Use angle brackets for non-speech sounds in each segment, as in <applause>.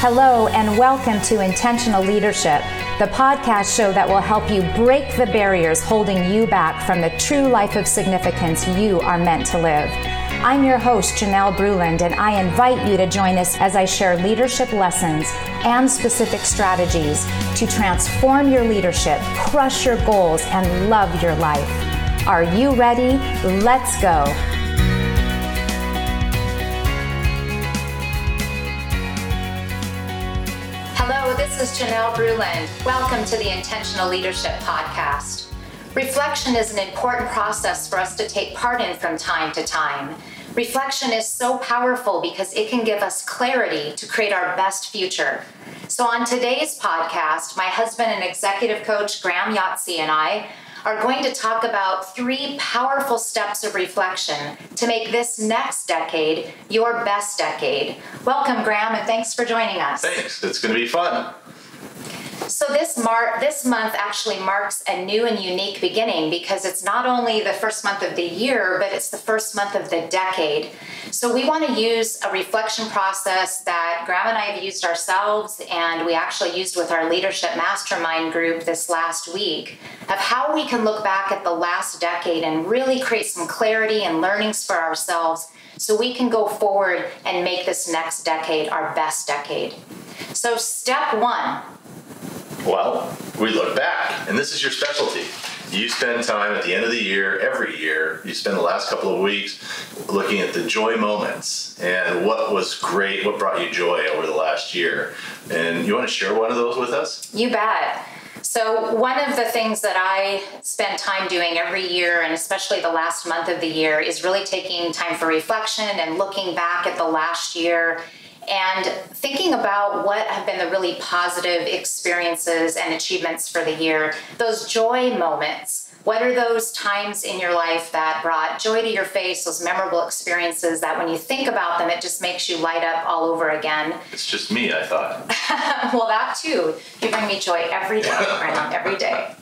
Hello, and welcome to Intentional Leadership, the podcast show that will help you break the barriers holding you back from the true life of significance you are meant to live. I'm your host, Janelle Bruland, and I invite you to join us as I share leadership lessons and specific strategies to transform your leadership, crush your goals, and love your life. Are you ready? Let's go. This is Janelle Bruland. Welcome to the Intentional Leadership Podcast. Reflection is an important process for us to take part in from time to time. Reflection is so powerful because it can give us clarity to create our best future. So, on today's podcast, my husband and executive coach, Graham Yahtzee, and I are going to talk about three powerful steps of reflection to make this next decade your best decade. Welcome, Graham, and thanks for joining us. Thanks. It's going to be fun. So this mar- this month actually marks a new and unique beginning because it's not only the first month of the year, but it's the first month of the decade. So we want to use a reflection process that Graham and I have used ourselves, and we actually used with our leadership mastermind group this last week of how we can look back at the last decade and really create some clarity and learnings for ourselves so we can go forward and make this next decade our best decade. So, step one well, we look back, and this is your specialty. You spend time at the end of the year, every year, you spend the last couple of weeks looking at the joy moments and what was great, what brought you joy over the last year. And you want to share one of those with us? You bet. So, one of the things that I spend time doing every year, and especially the last month of the year, is really taking time for reflection and looking back at the last year and thinking about what have been the really positive experiences and achievements for the year, those joy moments. What are those times in your life that brought joy to your face, those memorable experiences that when you think about them, it just makes you light up all over again? It's just me, I thought. <laughs> well, that too. You bring me joy every day, every day.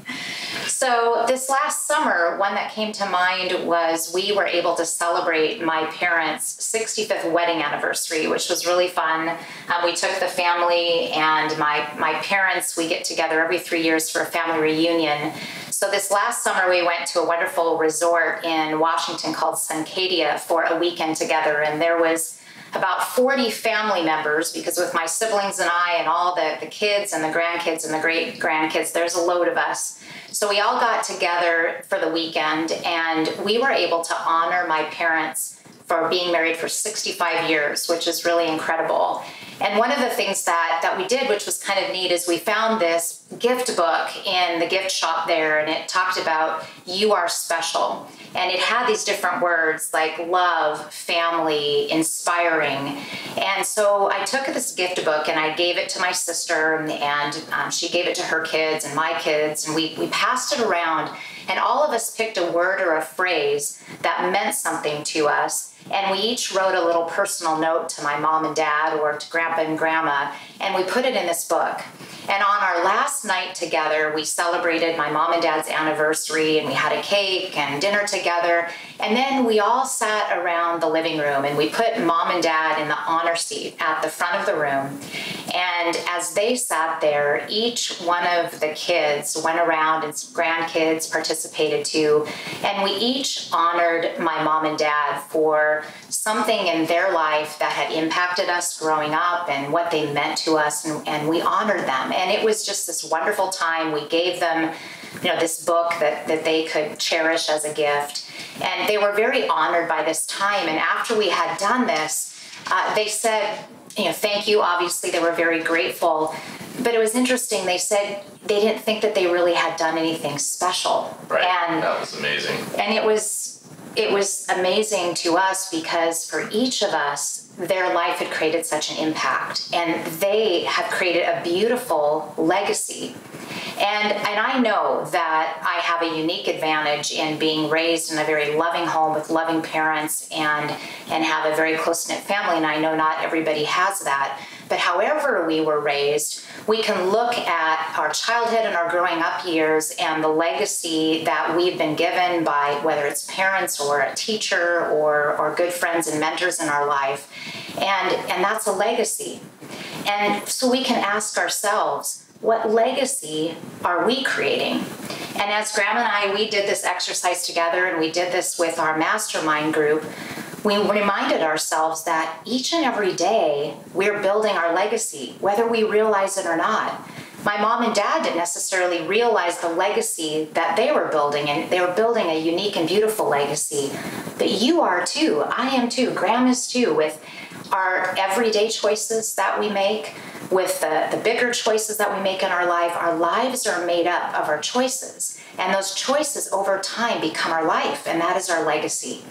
So, this last summer, one that came to mind was we were able to celebrate my parents' 65th wedding anniversary, which was really fun. Um, we took the family and my, my parents, we get together every three years for a family reunion. So, this last summer, we went to a wonderful resort in Washington called Suncadia for a weekend together, and there was about 40 family members because with my siblings and I and all the, the kids and the grandkids and the great grandkids, there's a load of us. So we all got together for the weekend and we were able to honor my parents for being married for 65 years, which is really incredible. And one of the things that, that we did, which was kind of neat, is we found this gift book in the gift shop there, and it talked about you are special. And it had these different words like love, family, inspiring. And so I took this gift book and I gave it to my sister, and um, she gave it to her kids and my kids, and we, we passed it around. And all of us picked a word or a phrase that meant something to us and we each wrote a little personal note to my mom and dad or to grandpa and grandma, and we put it in this book. And on our last night together, we celebrated my mom and dad's anniversary and we had a cake and dinner together. And then we all sat around the living room and we put mom and dad in the honor seat at the front of the room. And as they sat there, each one of the kids went around and grandkids participated too. And we each honored my mom and dad for something in their life that had impacted us growing up and what they meant to us. And, and we honored them and it was just this wonderful time. We gave them, you know, this book that, that they could cherish as a gift. And they were very honored by this time. And after we had done this, uh, they said, you know, thank you. Obviously, they were very grateful. But it was interesting. They said they didn't think that they really had done anything special. Right. And that was amazing. And it was it was amazing to us because for each of us, their life had created such an impact and they have created a beautiful legacy. And, and I know that I have a unique advantage in being raised in a very loving home with loving parents and, and have a very close knit family. And I know not everybody has that. But however we were raised, we can look at our childhood and our growing up years and the legacy that we've been given by whether it's parents or a teacher or, or good friends and mentors in our life. And, and that's a legacy. And so we can ask ourselves, what legacy are we creating? And as Graham and I, we did this exercise together and we did this with our mastermind group. We reminded ourselves that each and every day we're building our legacy, whether we realize it or not. My mom and dad didn't necessarily realize the legacy that they were building, and they were building a unique and beautiful legacy. But you are too. I am too. Graham is too, with our everyday choices that we make, with the, the bigger choices that we make in our life. Our lives are made up of our choices. And those choices over time become our life, and that is our legacy.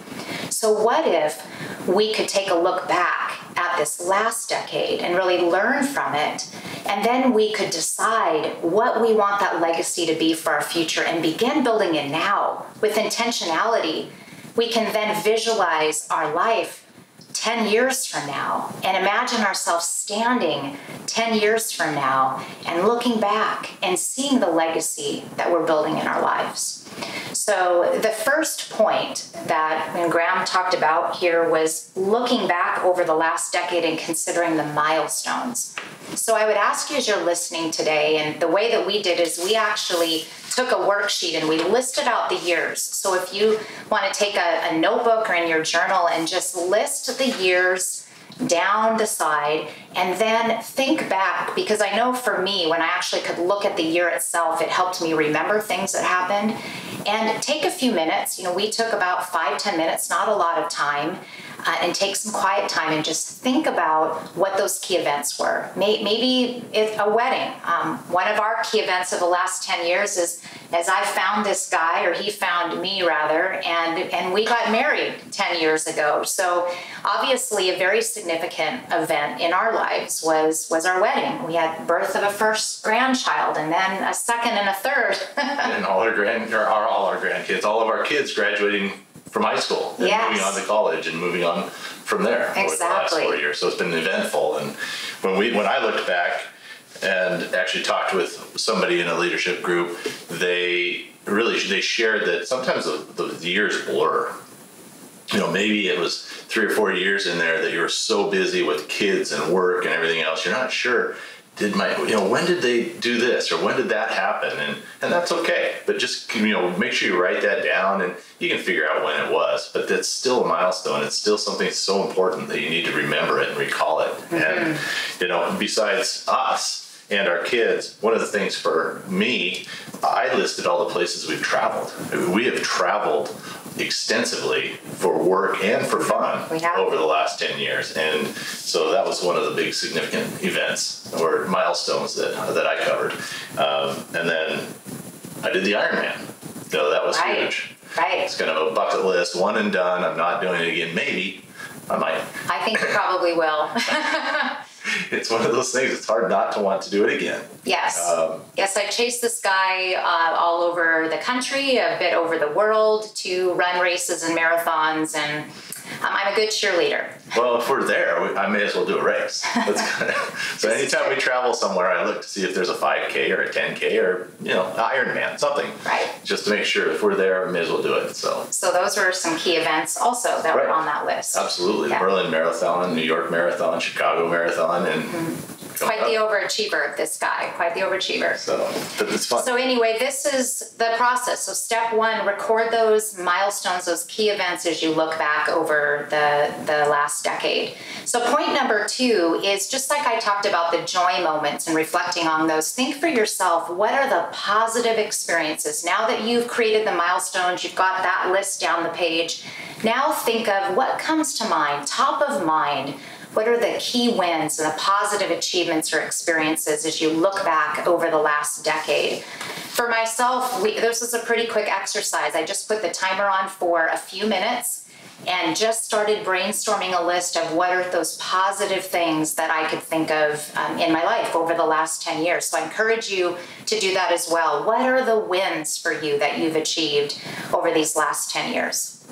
So, what if we could take a look back at this last decade and really learn from it? And then we could decide what we want that legacy to be for our future and begin building it now with intentionality. We can then visualize our life 10 years from now and imagine ourselves standing 10 years from now and looking back and seeing the legacy that we're building in our lives. So, the first point that Graham talked about here was looking back over the last decade and considering the milestones. So, I would ask you as you're listening today, and the way that we did is we actually took a worksheet and we listed out the years. So if you want to take a, a notebook or in your journal and just list the years down the side and then think back because I know for me, when I actually could look at the year itself, it helped me remember things that happened. And take a few minutes. You know, we took about five ten minutes, not a lot of time uh, and take some quiet time and just think about what those key events were. Maybe it's a wedding. Um, one of our key events of the last 10 years is as I found this guy, or he found me rather, and, and we got married 10 years ago. So obviously a very significant event in our lives was, was our wedding. We had birth of a first grandchild and then a second and a third. <laughs> and all our grand, or all our grandkids, all of our kids graduating from high school and yes. moving on to college and moving on from there exactly. over the last four years. So it's been eventful. And when we when I looked back and actually talked with somebody in a leadership group, they really they shared that sometimes the, the years blur. You know, maybe it was three or four years in there that you were so busy with kids and work and everything else, you're not sure did my you know when did they do this or when did that happen? And and that's okay but just you know make sure you write that down and you can figure out when it was but that's still a milestone. It's still something so important that you need to remember it and recall it. Mm-hmm. and you know besides us and our kids one of the things for me i listed all the places we've traveled we have traveled extensively for work and for fun over the last 10 years. And so that was one of the big significant events or milestones that, that I covered. Um, and then I did the Ironman. Know, that was right. huge. Right. It's kind of a bucket list, one and done. I'm not doing it again. Maybe I might. I think you probably will. <laughs> <laughs> it's one of those things. It's hard not to want to do it again. Yes. Um, yes, I've chased this guy uh, all over the country, a bit over the world, to run races and marathons, and um, I'm a good cheerleader. Well, if we're there, we, I may as well do a race. <laughs> So anytime we travel somewhere, I look to see if there's a 5K or a 10K or you know the Ironman, something. Right. Just to make sure if we're there, we may as well do it. So. So those were some key events also that right. were on that list. Absolutely, yeah. the Berlin Marathon, New York Marathon, Chicago Marathon, and. Mm-hmm quite the overachiever, this guy, quite the overachiever. So, but it's fun. So, anyway, this is the process. So, step one record those milestones, those key events as you look back over the, the last decade. So, point number two is just like I talked about the joy moments and reflecting on those, think for yourself what are the positive experiences? Now that you've created the milestones, you've got that list down the page. Now, think of what comes to mind, top of mind what are the key wins and the positive achievements or experiences as you look back over the last decade? For myself, we, this was a pretty quick exercise. I just put the timer on for a few minutes and just started brainstorming a list of what are those positive things that I could think of um, in my life over the last 10 years. So I encourage you to do that as well. What are the wins for you that you've achieved over these last 10 years?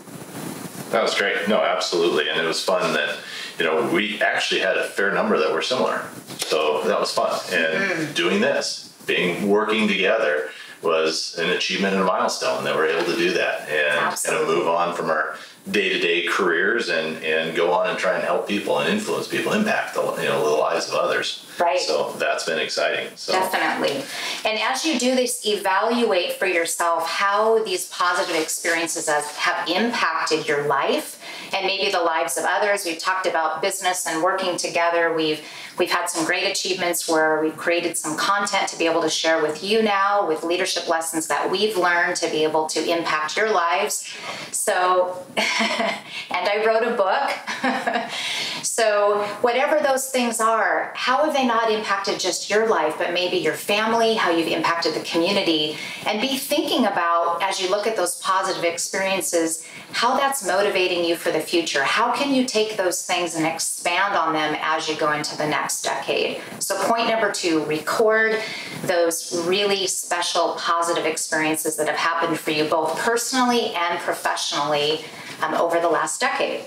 That was great. No, absolutely. And it was fun that you know, we actually had a fair number that were similar. So that was fun. And mm. doing this, being working together was an achievement and a milestone that we're able to do that and kind of move on from our day-to-day careers and, and go on and try and help people and influence people, impact the you know the lives lives of others. Right. So that's been exciting. So Definitely. And as you do this, evaluate for yourself how these positive experiences have, have impacted your life and maybe the lives of others. We've talked about business and working together. We've we've had some great achievements where we've created some content to be able to share with you now with leadership lessons that we've learned to be able to impact your lives. So <laughs> and I wrote a book. <laughs> so whatever those things are, how have they not impacted just your life, but maybe your family, how you've impacted the community, and be thinking about as you look at those positive experiences, how that's motivating you for the future. How can you take those things and expand on them as you go into the next decade? So, point number two record those really special positive experiences that have happened for you, both personally and professionally, um, over the last decade.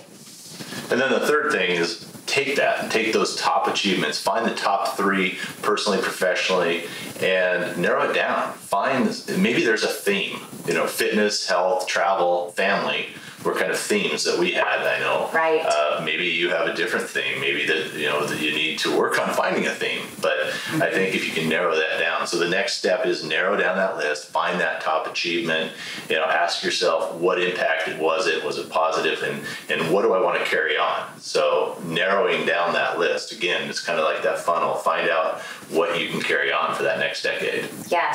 And then the third thing is take that, take those top achievements, find the top three personally, professionally, and narrow it down. Find maybe there's a theme, you know, fitness, health, travel, family were kind of themes that we had. I know. Right. Uh, maybe you have a different theme. Maybe that you know that you need to work on finding a theme. But mm-hmm. I think if you can narrow that down, so the next step is narrow down that list, find that top achievement. You know, ask yourself what impact it was. It was it positive, and and what do I want to carry on? So narrowing down that list again, it's kind of like that funnel. Find out what you can carry on for that next decade. Yes,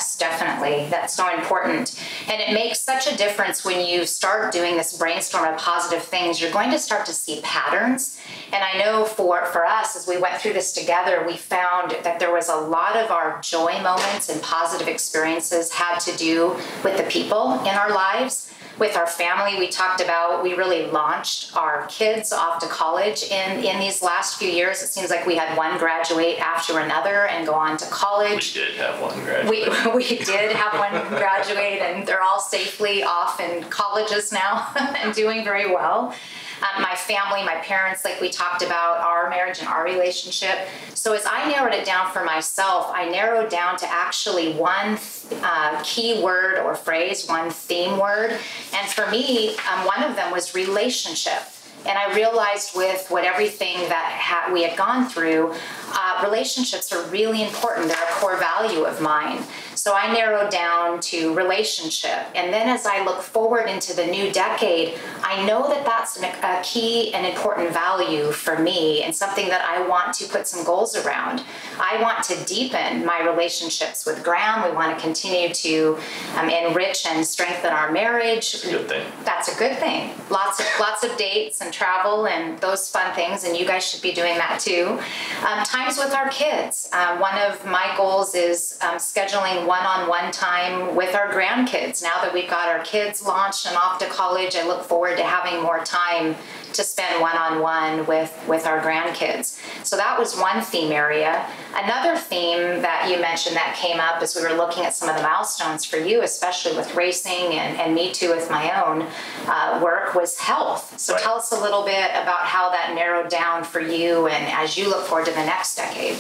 That's so important. And it makes such a difference when you start doing this brainstorm of positive things. You're going to start to see patterns. And I know for, for us, as we went through this together, we found that there was a lot of our joy moments and positive experiences had to do with the people in our lives with our family, we talked about we really launched our kids off to college in in these last few years. It seems like we had one graduate after another and go on to college. We did have one graduate. We <laughs> we did have one graduate, and they're all safely off in colleges now <laughs> and doing very well um, my family, my parents, like we talked about, our marriage and our relationship. So as I narrowed it down for myself, I narrowed down to actually one uh, key word or phrase, one theme word. And for me, um, one of them was relationship. And I realized with what everything that ha- we had gone through, uh, relationships are really important. They're a core value of mine. So I narrowed down to relationship. And then as I look forward into the new decade, I know that that's a key and important value for me and something that I want to put some goals around. I want to deepen my relationships with Graham. We want to continue to um, enrich and strengthen our marriage. That's a good thing. That's a good thing. Lots of lots of dates and travel and those fun things, and you guys should be doing that too. Um, times with our kids. Um, one of my goals is um, scheduling one-on-one time with our grandkids. Now that we've got our kids launched and off to college, I look forward to having more time to spend one-on-one with with our grandkids. So that was one theme area. Another theme that you mentioned that came up as we were looking at some of the milestones for you, especially with racing and, and me too with my own uh, work, was health. So right. tell us a little bit about how that narrowed down for you and as you look forward to the next decade.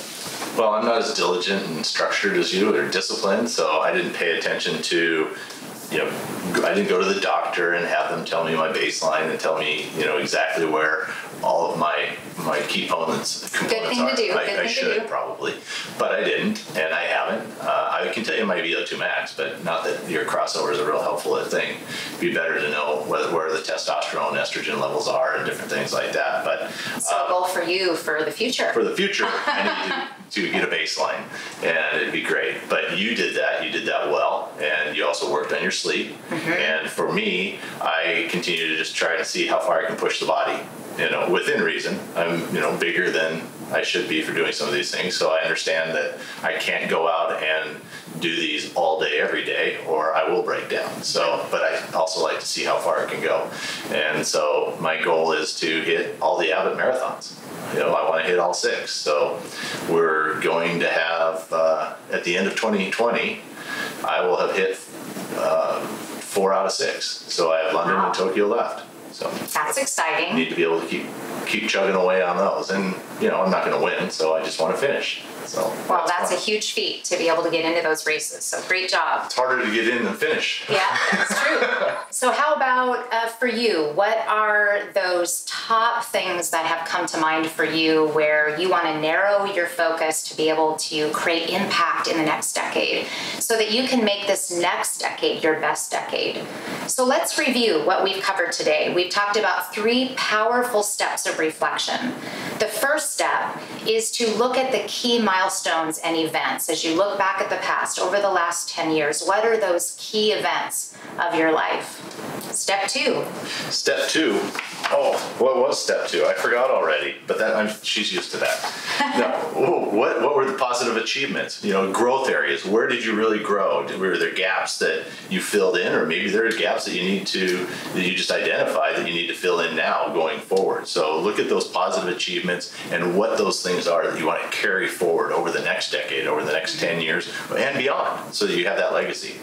Well, I'm not as diligent and structured as you or disciplined, so I didn't pay attention to you know, I didn't go to the doctor and have them tell me my baseline and tell me, you know, exactly where all of my my key components components Good thing are. to do. I, Good I thing should to do. probably, but I didn't, and I haven't. Uh, I can tell you my VO2 max, but not that your crossover is a real helpful thing. It'd be better to know whether, where the testosterone, and estrogen levels are, and different things like that. But so a goal for you for the future. For the future, I <laughs> to, get a baseline, and it'd be great. But you did that. You did that well, and you also worked on your sleep. Mm-hmm. And for me, I continue to just try to see how far I can push the body you know, within reason. I'm, you know, bigger than I should be for doing some of these things. So I understand that I can't go out and do these all day, every day, or I will break down. So, but I also like to see how far I can go. And so my goal is to hit all the Abbott marathons. You know, I want to hit all six. So we're going to have, uh, at the end of 2020, I will have hit uh, four out of six. So I have London wow. and Tokyo left. So that's exciting. Need to be able to keep keep chugging away on those, and you know I'm not going to win, so I just want to finish. So Well, that's a fun. huge feat to be able to get into those races. So great job. It's harder to get in than finish. Yeah, that's true. so, how about uh, for you? What are those top things that have come to mind for you where you want to narrow your focus to be able to create impact in the next decade so that you can make this next decade your best decade? So, let's review what we've covered today. We've talked about three powerful steps of reflection. The first step is to look at the key milestones and events as you look back at the past over the last 10 years. What are those key events of your life? Step two, Step two. Oh, what was step two? I forgot already, but that I'm, she's used to that. <laughs> no, what what were the positive achievements? You know, growth areas. Where did you really grow? Were there gaps that you filled in, or maybe there are gaps that you need to that you just identified that you need to fill in now going forward? So look at those positive achievements and what those things are that you want to carry forward over the next decade, over the next ten years, and beyond, so that you have that legacy.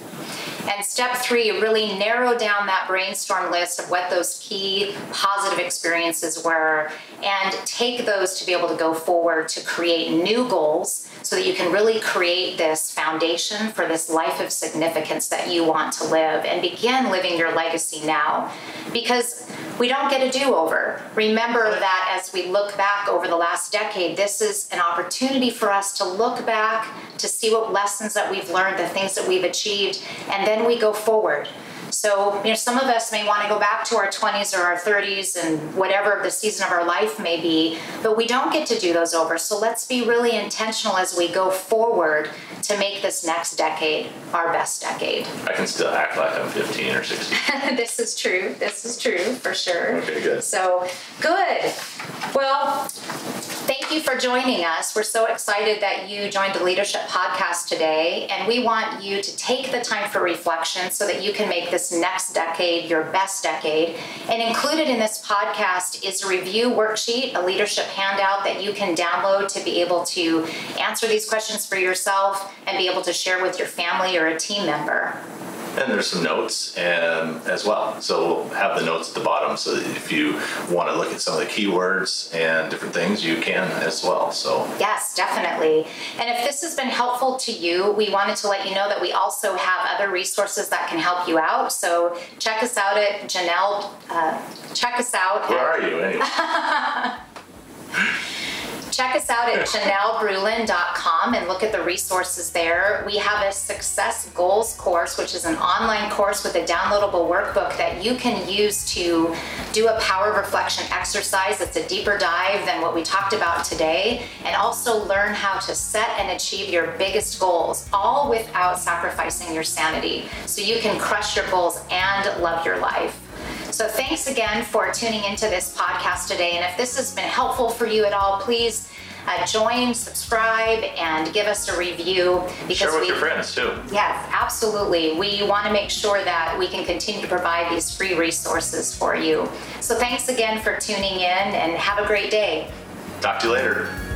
And step three, really narrow down that brainstorm list of what those key positive experiences were and take those to be able to go forward to create new goals so that you can really create this foundation for this life of significance that you want to live and begin living your legacy now. Because we don't get a do over. Remember that as we look back over the last decade, this is an opportunity for us to look back, to see what lessons that we've learned, the things that we've achieved, and then we go forward. So, you know, some of us may want to go back to our 20s or our 30s and whatever the season of our life may be, but we don't get to do those over. So let's be really intentional as we go forward to make this next decade our best decade. I can still act like I'm 15 or 16. <laughs> this is true. This is true for sure. Okay, good. So, good. Well, you for joining us. We're so excited that you joined the Leadership Podcast today, and we want you to take the time for reflection so that you can make this next decade your best decade. And included in this podcast is a review worksheet, a leadership handout that you can download to be able to answer these questions for yourself and be able to share with your family or a team member. And there's some notes um, as well. So we'll have the notes at the bottom so if you want to look at some of the keywords and different things, you can as well. So Yes, definitely. And if this has been helpful to you, we wanted to let you know that we also have other resources that can help you out. So check us out at Janelle. Uh, check us out. where at- are you anyway? <laughs> Check us out at janellebruland.com and look at the resources there. We have a Success Goals course, which is an online course with a downloadable workbook that you can use to do a power reflection exercise. It's a deeper dive than what we talked about today, and also learn how to set and achieve your biggest goals, all without sacrificing your sanity. So you can crush your goals and love your life. So thanks again for tuning into this podcast today. And if this has been helpful for you at all, please uh, join, subscribe, and give us a review because Share with we your friends too. Yes, absolutely. We want to make sure that we can continue to provide these free resources for you. So thanks again for tuning in and have a great day. Talk to you later.